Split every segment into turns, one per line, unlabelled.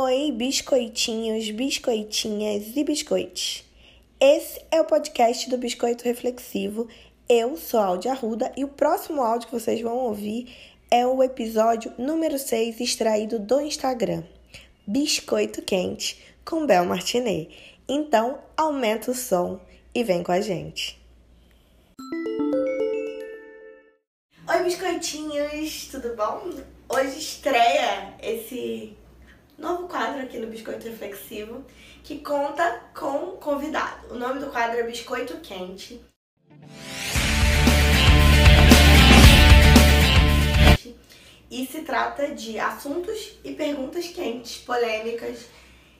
Oi, biscoitinhos, biscoitinhas e biscoites. Esse é o podcast do Biscoito Reflexivo. Eu sou a Aldia Arruda e o próximo áudio que vocês vão ouvir é o episódio número 6 extraído do Instagram. Biscoito Quente com Bel Martinet. Então, aumenta o som e vem com a gente. Oi, biscoitinhos, tudo bom? Hoje estreia esse novo quadro aqui no Biscoito Reflexivo que conta com convidado. O nome do quadro é Biscoito Quente. E se trata de assuntos e perguntas quentes, polêmicas.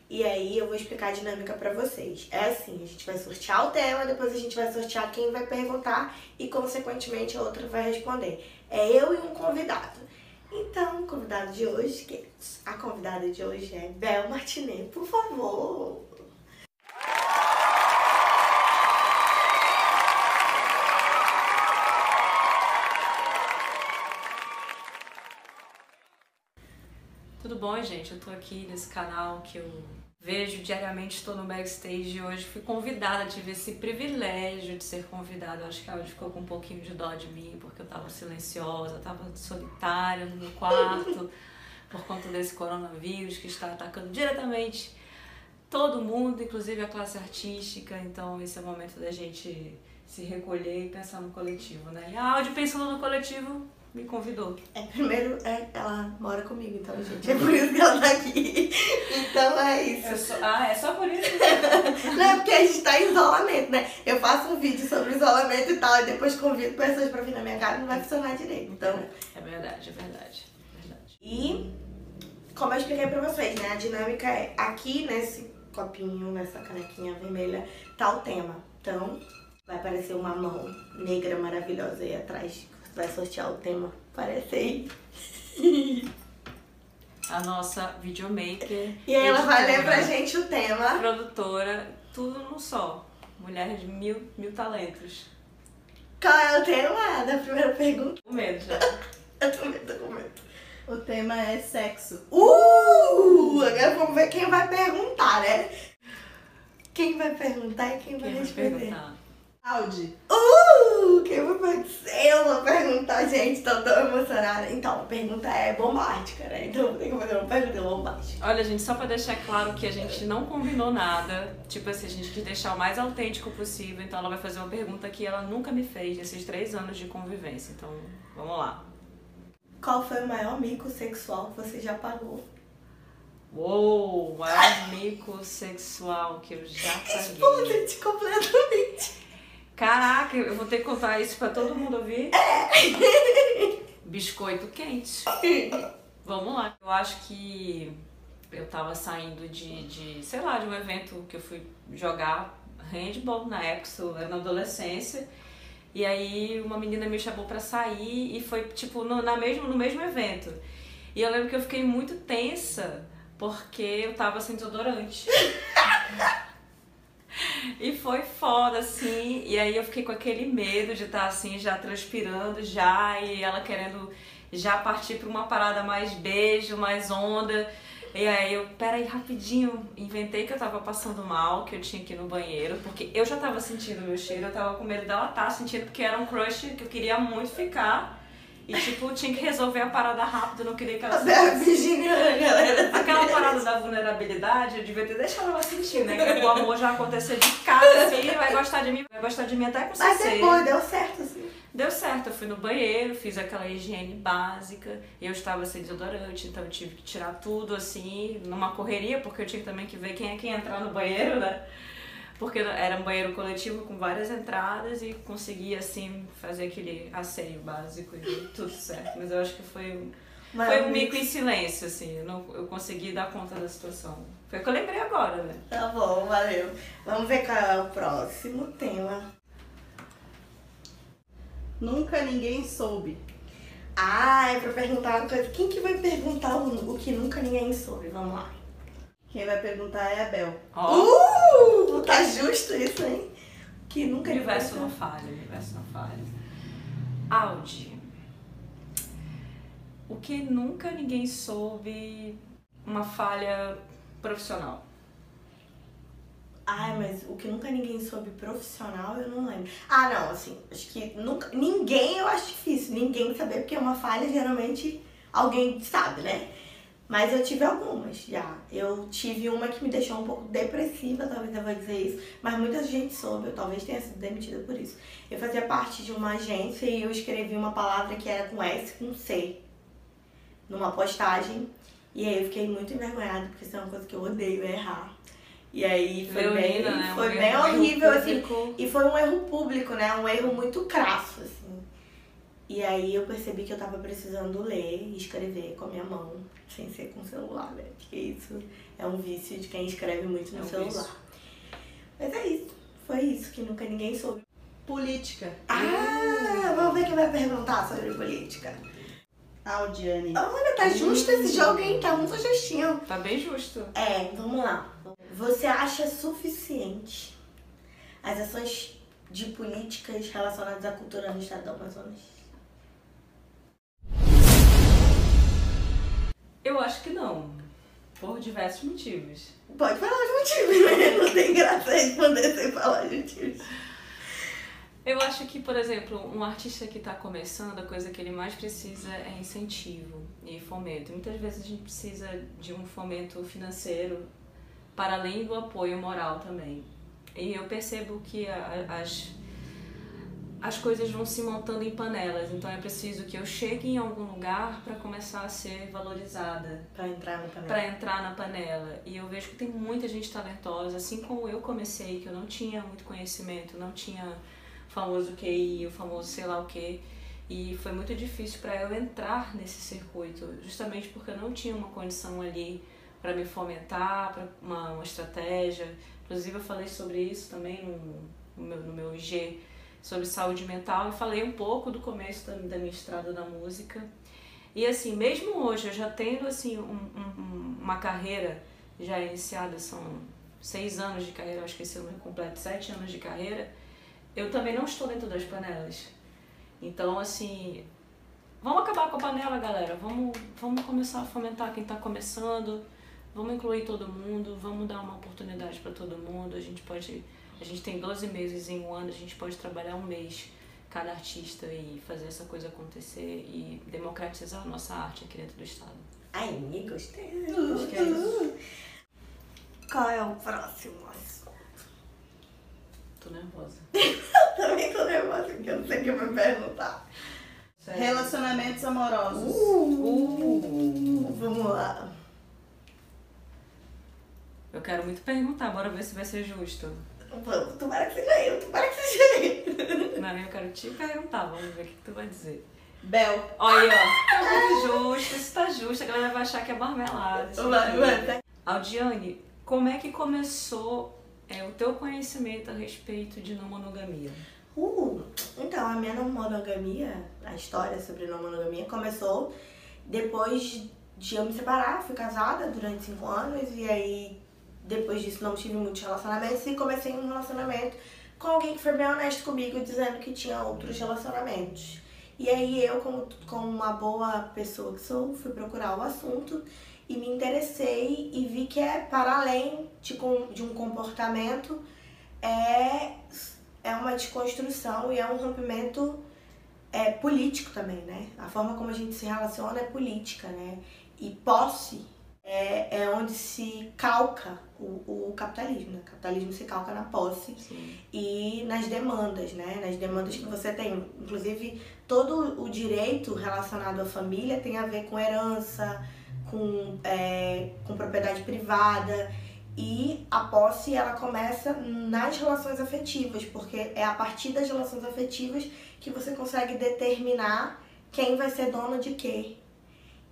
E aí eu vou explicar a dinâmica para vocês. É assim, a gente vai sortear o tema, depois a gente vai sortear quem vai perguntar e consequentemente a outra vai responder. É eu e um convidado. Então, convidado de hoje, a convidada de hoje é Bel Martinet, por favor.
Tudo bom, gente? Eu tô aqui nesse canal que eu vejo diariamente, estou no backstage e hoje fui convidada, tive esse privilégio de ser convidada. Acho que a Audi ficou com um pouquinho de dó de mim, porque eu tava silenciosa, tava solitária no meu quarto, por conta desse coronavírus que está atacando diretamente todo mundo, inclusive a classe artística. Então, esse é o momento da gente se recolher e pensar no coletivo, né? E a Audi pensando no coletivo me convidou.
É, primeiro, é, ela mora comigo, então, gente, é por isso que ela tá aqui. Então é isso.
Sou... Ah, é só por isso?
Não é porque a gente tá em isolamento, né? Eu faço um vídeo sobre isolamento e tal, e depois convido pessoas pra vir na minha casa, não vai funcionar direito. Então.
É verdade, é verdade. É verdade.
E, como eu expliquei pra vocês, né? A dinâmica é aqui nesse copinho, nessa canequinha vermelha, tá o tema. Então, vai aparecer uma mão negra maravilhosa aí atrás vai sortear o tema. Parece aí.
A nossa videomaker.
E aí ela vai ler pra gente o tema.
Produtora, tudo no só. Mulher de mil, mil talentos.
Qual é o tema da primeira pergunta?
Com medo já.
Eu tô medo, tô com medo.
O tema é sexo.
Uh! Agora vamos ver quem vai perguntar, né? Quem vai perguntar e quem, vai
Quem vai
responder.
perguntar?
Audi.
Uh! Quem vai perguntar? Eu vou perguntar, gente, tô tão emocionada. Então, a pergunta é bombástica, né? Então tenho que fazer uma pergunta bombástica.
Olha, gente, só pra deixar claro que a gente não combinou nada. Tipo assim, a gente quis deixar o mais autêntico possível. Então ela vai fazer uma pergunta que ela nunca me fez nesses três anos de convivência. Então, vamos lá.
Qual foi o maior mico sexual que você já pagou?
Uou, maior mico sexual que eu já paguei.
Responde-te completamente.
Caraca, eu vou ter que contar isso pra todo mundo ouvir? Biscoito quente. Vamos lá. Eu acho que eu tava saindo de, de, sei lá, de um evento que eu fui jogar handball na época, eu era na adolescência. E aí uma menina me chamou pra sair e foi tipo no, na mesmo, no mesmo evento. E eu lembro que eu fiquei muito tensa porque eu tava sem desodorante. E foi foda, assim. E aí eu fiquei com aquele medo de estar assim, já transpirando já, e ela querendo já partir pra uma parada mais beijo, mais onda. E aí eu, peraí, rapidinho, inventei que eu tava passando mal, que eu tinha que ir no banheiro, porque eu já tava sentindo o meu cheiro, eu tava com medo dela estar sentindo, porque era um crush que eu queria muito ficar. E tipo, tinha que resolver a parada rápido, não queria que ela
Bela Virginiana, galera.
Aquela parada da vulnerabilidade, eu devia ter deixado ela sentir, né? Que o amor já aconteceu de cara, assim, vai gostar de mim, vai gostar de mim até com
Mas
CC.
depois deu certo, assim.
Deu certo, eu fui no banheiro, fiz aquela higiene básica, eu estava sem desodorante, então eu tive que tirar tudo assim, numa correria, porque eu tinha também que ver quem é que ia entrar no banheiro, né? Porque era um banheiro coletivo com várias entradas e consegui assim fazer aquele asseio básico e tudo certo. Mas eu acho que foi foi um mico em silêncio, assim, eu, não, eu consegui dar conta da situação. Foi o que eu lembrei agora, né?
Tá bom, valeu. Vamos ver qual é o próximo tema.
Nunca ninguém soube.
Ah, é pra perguntar uma coisa. Quem que vai perguntar o, o que nunca ninguém soube? Vamos lá.
Quem vai perguntar é a Bel.
Ó,
Uh! Tá justo isso, hein? Que
o
nunca ninguém
universo não falha, o universo não falha. Audi. O que nunca ninguém soube. uma falha profissional?
Ai, mas o que nunca ninguém soube profissional, eu não lembro. Ah, não, assim, acho que nunca. Ninguém eu acho difícil. Ninguém saber, porque é uma falha, geralmente alguém sabe, né? Mas eu tive algumas já. Eu tive uma que me deixou um pouco depressiva, talvez eu vou dizer isso. Mas muita gente soube, eu talvez tenha sido demitida por isso. Eu fazia parte de uma agência e eu escrevi uma palavra que era com S com C numa postagem. E aí eu fiquei muito envergonhada, porque isso é uma coisa que eu odeio, é errar. E aí foi
Leonina,
bem,
né?
Foi bem horrível, assim.
público.
E foi um erro público, né? Um erro muito crasso, assim. E aí eu percebi que eu tava precisando ler e escrever com a minha mão, sem ser com o celular, né? Porque isso é um vício de quem escreve muito no
É um
celular.
vício.
Mas é isso. Foi isso que nunca ninguém soube.
Política.
Ah, vamos ver quem vai perguntar sobre política.
Audiane.
Olha, tá justo esse jogo, hein? Tá muito justinho.
Tá bem justo.
É, vamos lá. Você acha suficiente as ações de políticas relacionadas à cultura no estado do Amazonas?
Eu acho que não. Por diversos motivos.
Pode falar os motivos, né? Não tem graça responder sem falar os motivos.
Eu acho que, por exemplo, um artista que está começando, a coisa que ele mais precisa é incentivo e fomento. Muitas vezes a gente precisa de um fomento financeiro para além do apoio moral também. E eu percebo que a- as, as coisas vão se montando em panelas, então é preciso que eu chegue em algum lugar para começar a ser valorizada
Pra entrar no canal.
para entrar na panela. E eu vejo que tem muita gente talentosa, assim como eu comecei, que eu não tinha muito conhecimento, não tinha o famoso QI, o famoso sei lá o quê. E foi muito difícil para eu entrar nesse circuito, justamente porque eu não tinha uma condição ali para me fomentar, para uma, uma estratégia. Inclusive eu falei sobre isso também no, no, meu, no meu IG, sobre saúde mental, e falei um pouco do começo da, da minha estrada da música. E assim, mesmo hoje, eu já tendo assim um- um- uma carreira já iniciada, são seis anos de carreira, acho que esse ano é completo sete anos de carreira, eu também não estou dentro das panelas. Então, assim, vamos acabar com a panela, galera. Vamos, vamos começar a fomentar quem está começando. Vamos incluir todo mundo, vamos dar uma oportunidade para todo mundo. A gente pode, a gente tem 12 meses em um ano, a gente pode trabalhar um mês cada artista e fazer essa coisa acontecer e democratizar a nossa arte aqui dentro do estado.
Ai, me gostei. Acho que é isso. Qual é o próximo assunto?
Tô nervosa.
Também tô nervosa porque eu não sei o que eu vou perguntar.
Relacionamentos amorosos.
Uh, Vamos lá.
Eu quero muito perguntar, bora ver se vai ser justo.
Vamos, tomara que seja eu, tomara que seja eu.
Não, eu quero te perguntar, vamos ver o que tu vai dizer.
Bel.
Olha, ó, tá muito justo, isso tá justo, a galera vai achar que é marmelada.
Vai,
aqui.
vai, tá.
Aldiane, como é que começou é, o teu conhecimento a respeito de não monogamia?
Uh, então, a minha não monogamia, a história sobre não monogamia começou depois de eu me separar. Fui casada durante cinco anos e aí depois disso não tive muitos relacionamentos e comecei um relacionamento com alguém que foi bem honesto comigo, dizendo que tinha outros relacionamentos. E aí eu, como, como uma boa pessoa que sou, fui procurar o assunto e me interessei e vi que é para além de, de um comportamento, é é uma desconstrução e é um rompimento é, político também, né? A forma como a gente se relaciona é política, né? E posse é, é onde se calca o, o capitalismo, né? O capitalismo se calca na posse
Sim.
e nas demandas, né? Nas demandas que você tem. Inclusive, todo o direito relacionado à família tem a ver com herança, com, é, com propriedade privada. E a posse, ela começa nas relações afetivas, porque é a partir das relações afetivas que você consegue determinar quem vai ser dono de quê.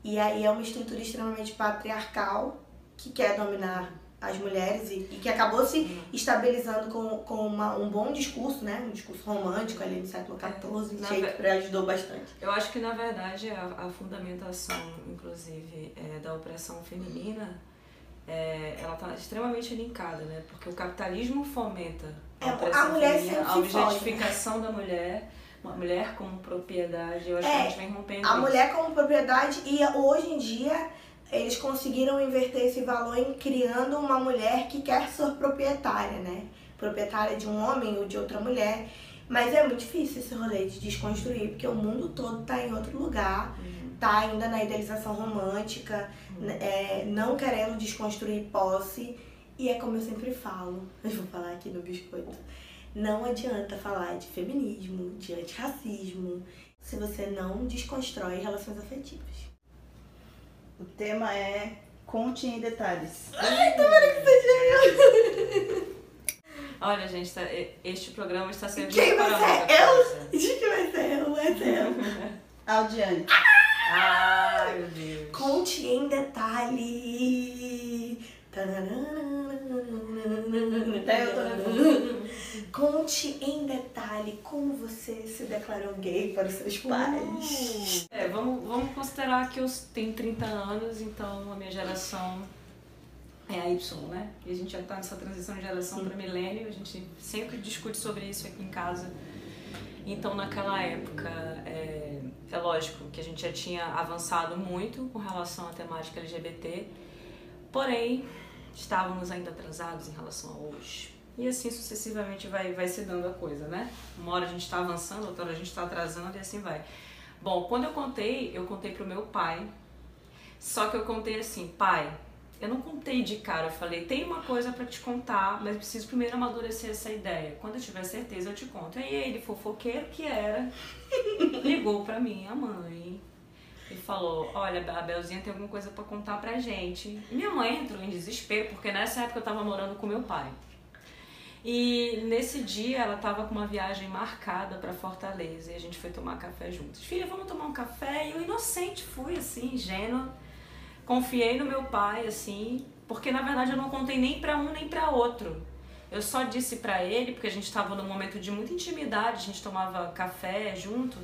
E aí é uma estrutura extremamente patriarcal que quer dominar as mulheres e, e que acabou se estabilizando com, com uma- um bom discurso, né? Um discurso romântico ali no século XIV.
Na
Shakespeare ajudou bastante.
Eu acho que, na verdade, a, a fundamentação, inclusive, é, da opressão feminina, é, ela está extremamente linkada, né? Porque o capitalismo fomenta
É,
a
a
opressão
mulher
feminina, a
né?
objetificação da mulher, uma mulher como propriedade. Eu acho
É,
que a gente vem rompendo
A
isso.
mulher como propriedade e hoje em dia eles conseguiram inverter esse valor em criando uma mulher que quer ser proprietária, né? Proprietária de um homem ou de outra mulher. Mas é muito difícil esse rolê de desconstruir, porque o mundo todo tá em outro lugar, tá ainda na idealização romântica, é, não querendo desconstruir posse. E é como eu sempre falo, eu vou falar aqui no biscoito. Não adianta falar de feminismo, de antirracismo, se você não desconstrói relações afetivas.
O tema é Conte em Detalhes.
Ai, tomara que seja eu!
Olha, gente, tá- este programa está sendo
Quem vai ser? Eu? Diz que vai ser eu, vai ser eu.
Audiane.
Ai, meu Deus.
Conte em detalhe.
Até eu tô nervosa.
Conte em detalhe como você se declarou gay para os seus pais.
É, vamos, vamos considerar que eu tenho 30 anos, então a minha geração é a Y, né? E a gente já tá nessa transição de geração para milênio, a gente sempre discute sobre isso aqui em casa. Então, naquela época, é, é lógico que a gente já tinha avançado muito com relação à temática LGBT, porém, estávamos ainda atrasados em relação a hoje. E assim sucessivamente vai, vai se dando a coisa, né? Uma hora a gente está avançando, outra hora a gente está atrasando e assim vai. Bom, quando eu contei, eu contei pro meu pai. Só que eu contei assim, pai, eu não contei de cara, eu falei, tem uma coisa pra te contar, mas preciso primeiro amadurecer essa ideia. Quando eu tiver certeza, eu te conto. Aí ele, fofoqueiro que era, ligou pra minha mãe e falou: Olha, a Belzinha tem alguma coisa pra contar pra gente. E minha mãe entrou em desespero, porque nessa época eu tava morando com meu pai. E nesse dia ela tava com uma viagem marcada pra Fortaleza e a gente foi tomar café juntos. Filha, vamos tomar um café? E eu inocente fui assim, ingênua. Confiei no meu pai assim, porque na verdade eu não contei nem pra um nem pra outro. Eu só disse pra ele, porque a gente tava num momento de muita intimidade, a gente tomava café junto.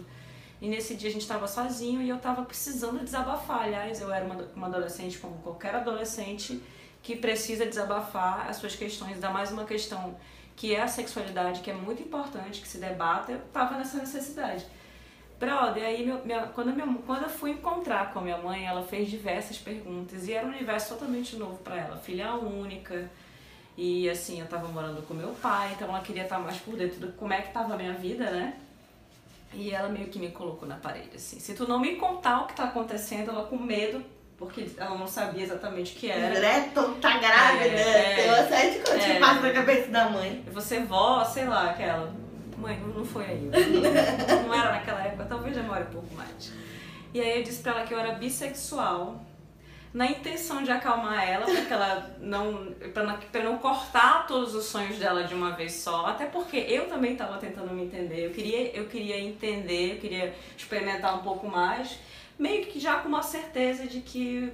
E nesse dia a gente estava sozinho e eu estava precisando desabafar. Aliás, eu era uma, uma adolescente como qualquer adolescente que precisa desabafar as suas questões, ainda mais uma questão que é a sexualidade, que é muito importante que se debata. Eu estava nessa necessidade. Brother, aí meu, minha, quando, me- quando eu fui encontrar com a minha mãe, ela fez diversas perguntas e era um universo totalmente novo para ela. Filha única, e assim, eu tava morando com meu pai, então ela queria estar mais por dentro de como é que tava a minha vida, né? E ela meio que me colocou na parede, assim. Se tu não me contar o que tá acontecendo, ela com medo, porque ela não sabia exatamente o que era.
Neto tá grávida.
É,
Tem uma série de coisas
é.
que passa na cabeça da mãe.
Você vó, sei lá, aquela. Mãe, não não foi aí. Não era naquela época, talvez demore um pouco mais. E aí eu disse pra ela que eu era bissexual, na intenção de acalmar ela, pra que ela não. pra não, pra não cortar todos os sonhos dela de uma vez só. Até porque eu também tava tentando me entender. Eu queria, eu queria entender, eu queria experimentar um pouco mais, meio que já com uma certeza de que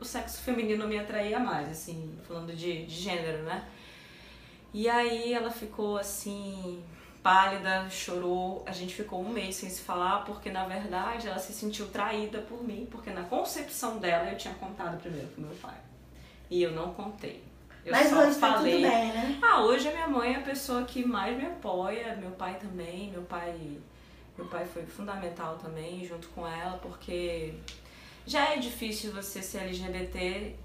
o sexo feminino me atraía mais, assim, falando de, de gênero, né? E aí ela ficou assim, pálida, chorou. A gente ficou um mês sem se falar, porque na verdade ela se sentiu traída por mim, porque na concepção dela eu tinha contado primeiro pro meu pai. E eu não contei. Eu
Mas
só
hoje tá
falei.
tudo bem, né?
Ah, hoje a minha mãe é a pessoa que mais me apoia, meu pai também, meu pai, meu pai foi fundamental também junto com ela, porque já é difícil você ser LGBT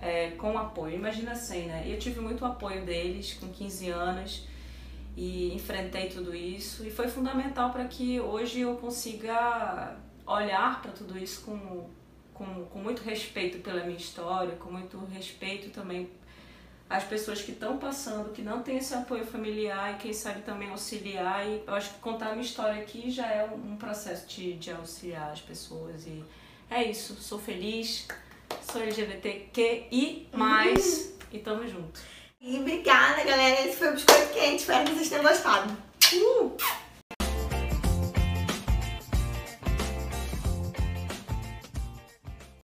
é, com apoio. Imagina assim, né? Eu tive muito apoio deles com 15 anos e enfrentei tudo isso e foi fundamental para que hoje eu consiga olhar para tudo isso com, com, com muito respeito pela minha história, com muito respeito também às pessoas que estão passando, que não têm esse apoio familiar e quem sabe também auxiliar. E eu acho que contar a minha história aqui já é um processo de, de auxiliar as pessoas. E é isso, sou feliz, sou LGBTQI, e tamo junto.
E obrigada, galera. Esse foi o Biscoito Quente. Espero que vocês tenham gostado.